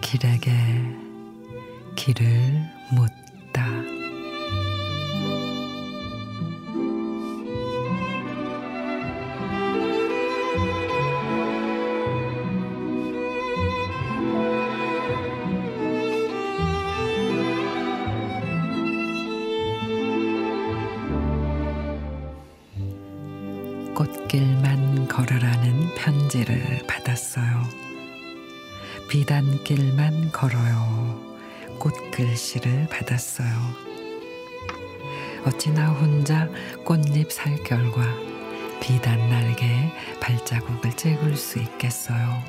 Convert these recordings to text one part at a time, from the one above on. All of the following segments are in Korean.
길에게 길을 묻 꽃길만 걸으라는 편지를 받았어요. 비단길만 걸어요. 꽃글씨를 받았어요. 어찌나 혼자 꽃잎 살 결과 비단 날개에 발자국을 찍을 수 있겠어요.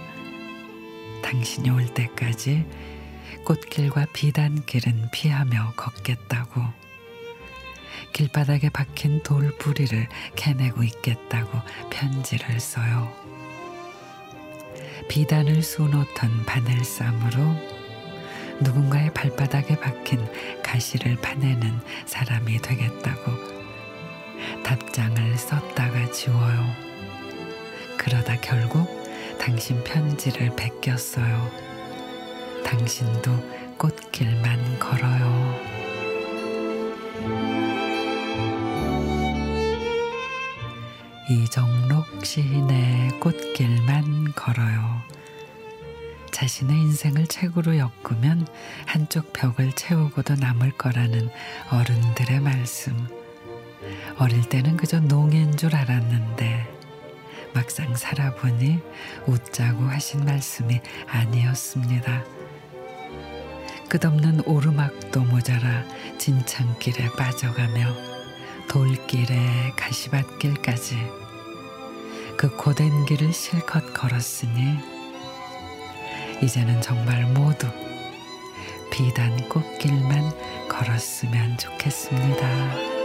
당신이 올 때까지 꽃길과 비단길은 피하며 걷겠다고. 길바닥에 박힌 돌부리를 캐내고 있겠다고 편지를 써요. 비단을 수놓던 바늘쌈으로 누군가의 발바닥에 박힌 가시를 파내는 사람이 되겠다고 답장을 썼다가 지워요. 그러다 결국 당신 편지를 베꼈어요. 당신도 꽃길만 이정록 시인의 꽃길만 걸어요. 자신의 인생을 책으로 엮으면 한쪽 벽을 채우고도 남을 거라는 어른들의 말씀. 어릴 때는 그저 농인 줄 알았는데 막상 살아보니 웃자고 하신 말씀이 아니었습니다. 끝없는 오르막도 모자라 진창길에 빠져가며 돌길에 가시밭길까지 그 고된 길을 실컷 걸었으니 이제는 정말 모두 비단 꽃길만 걸었으면 좋겠습니다.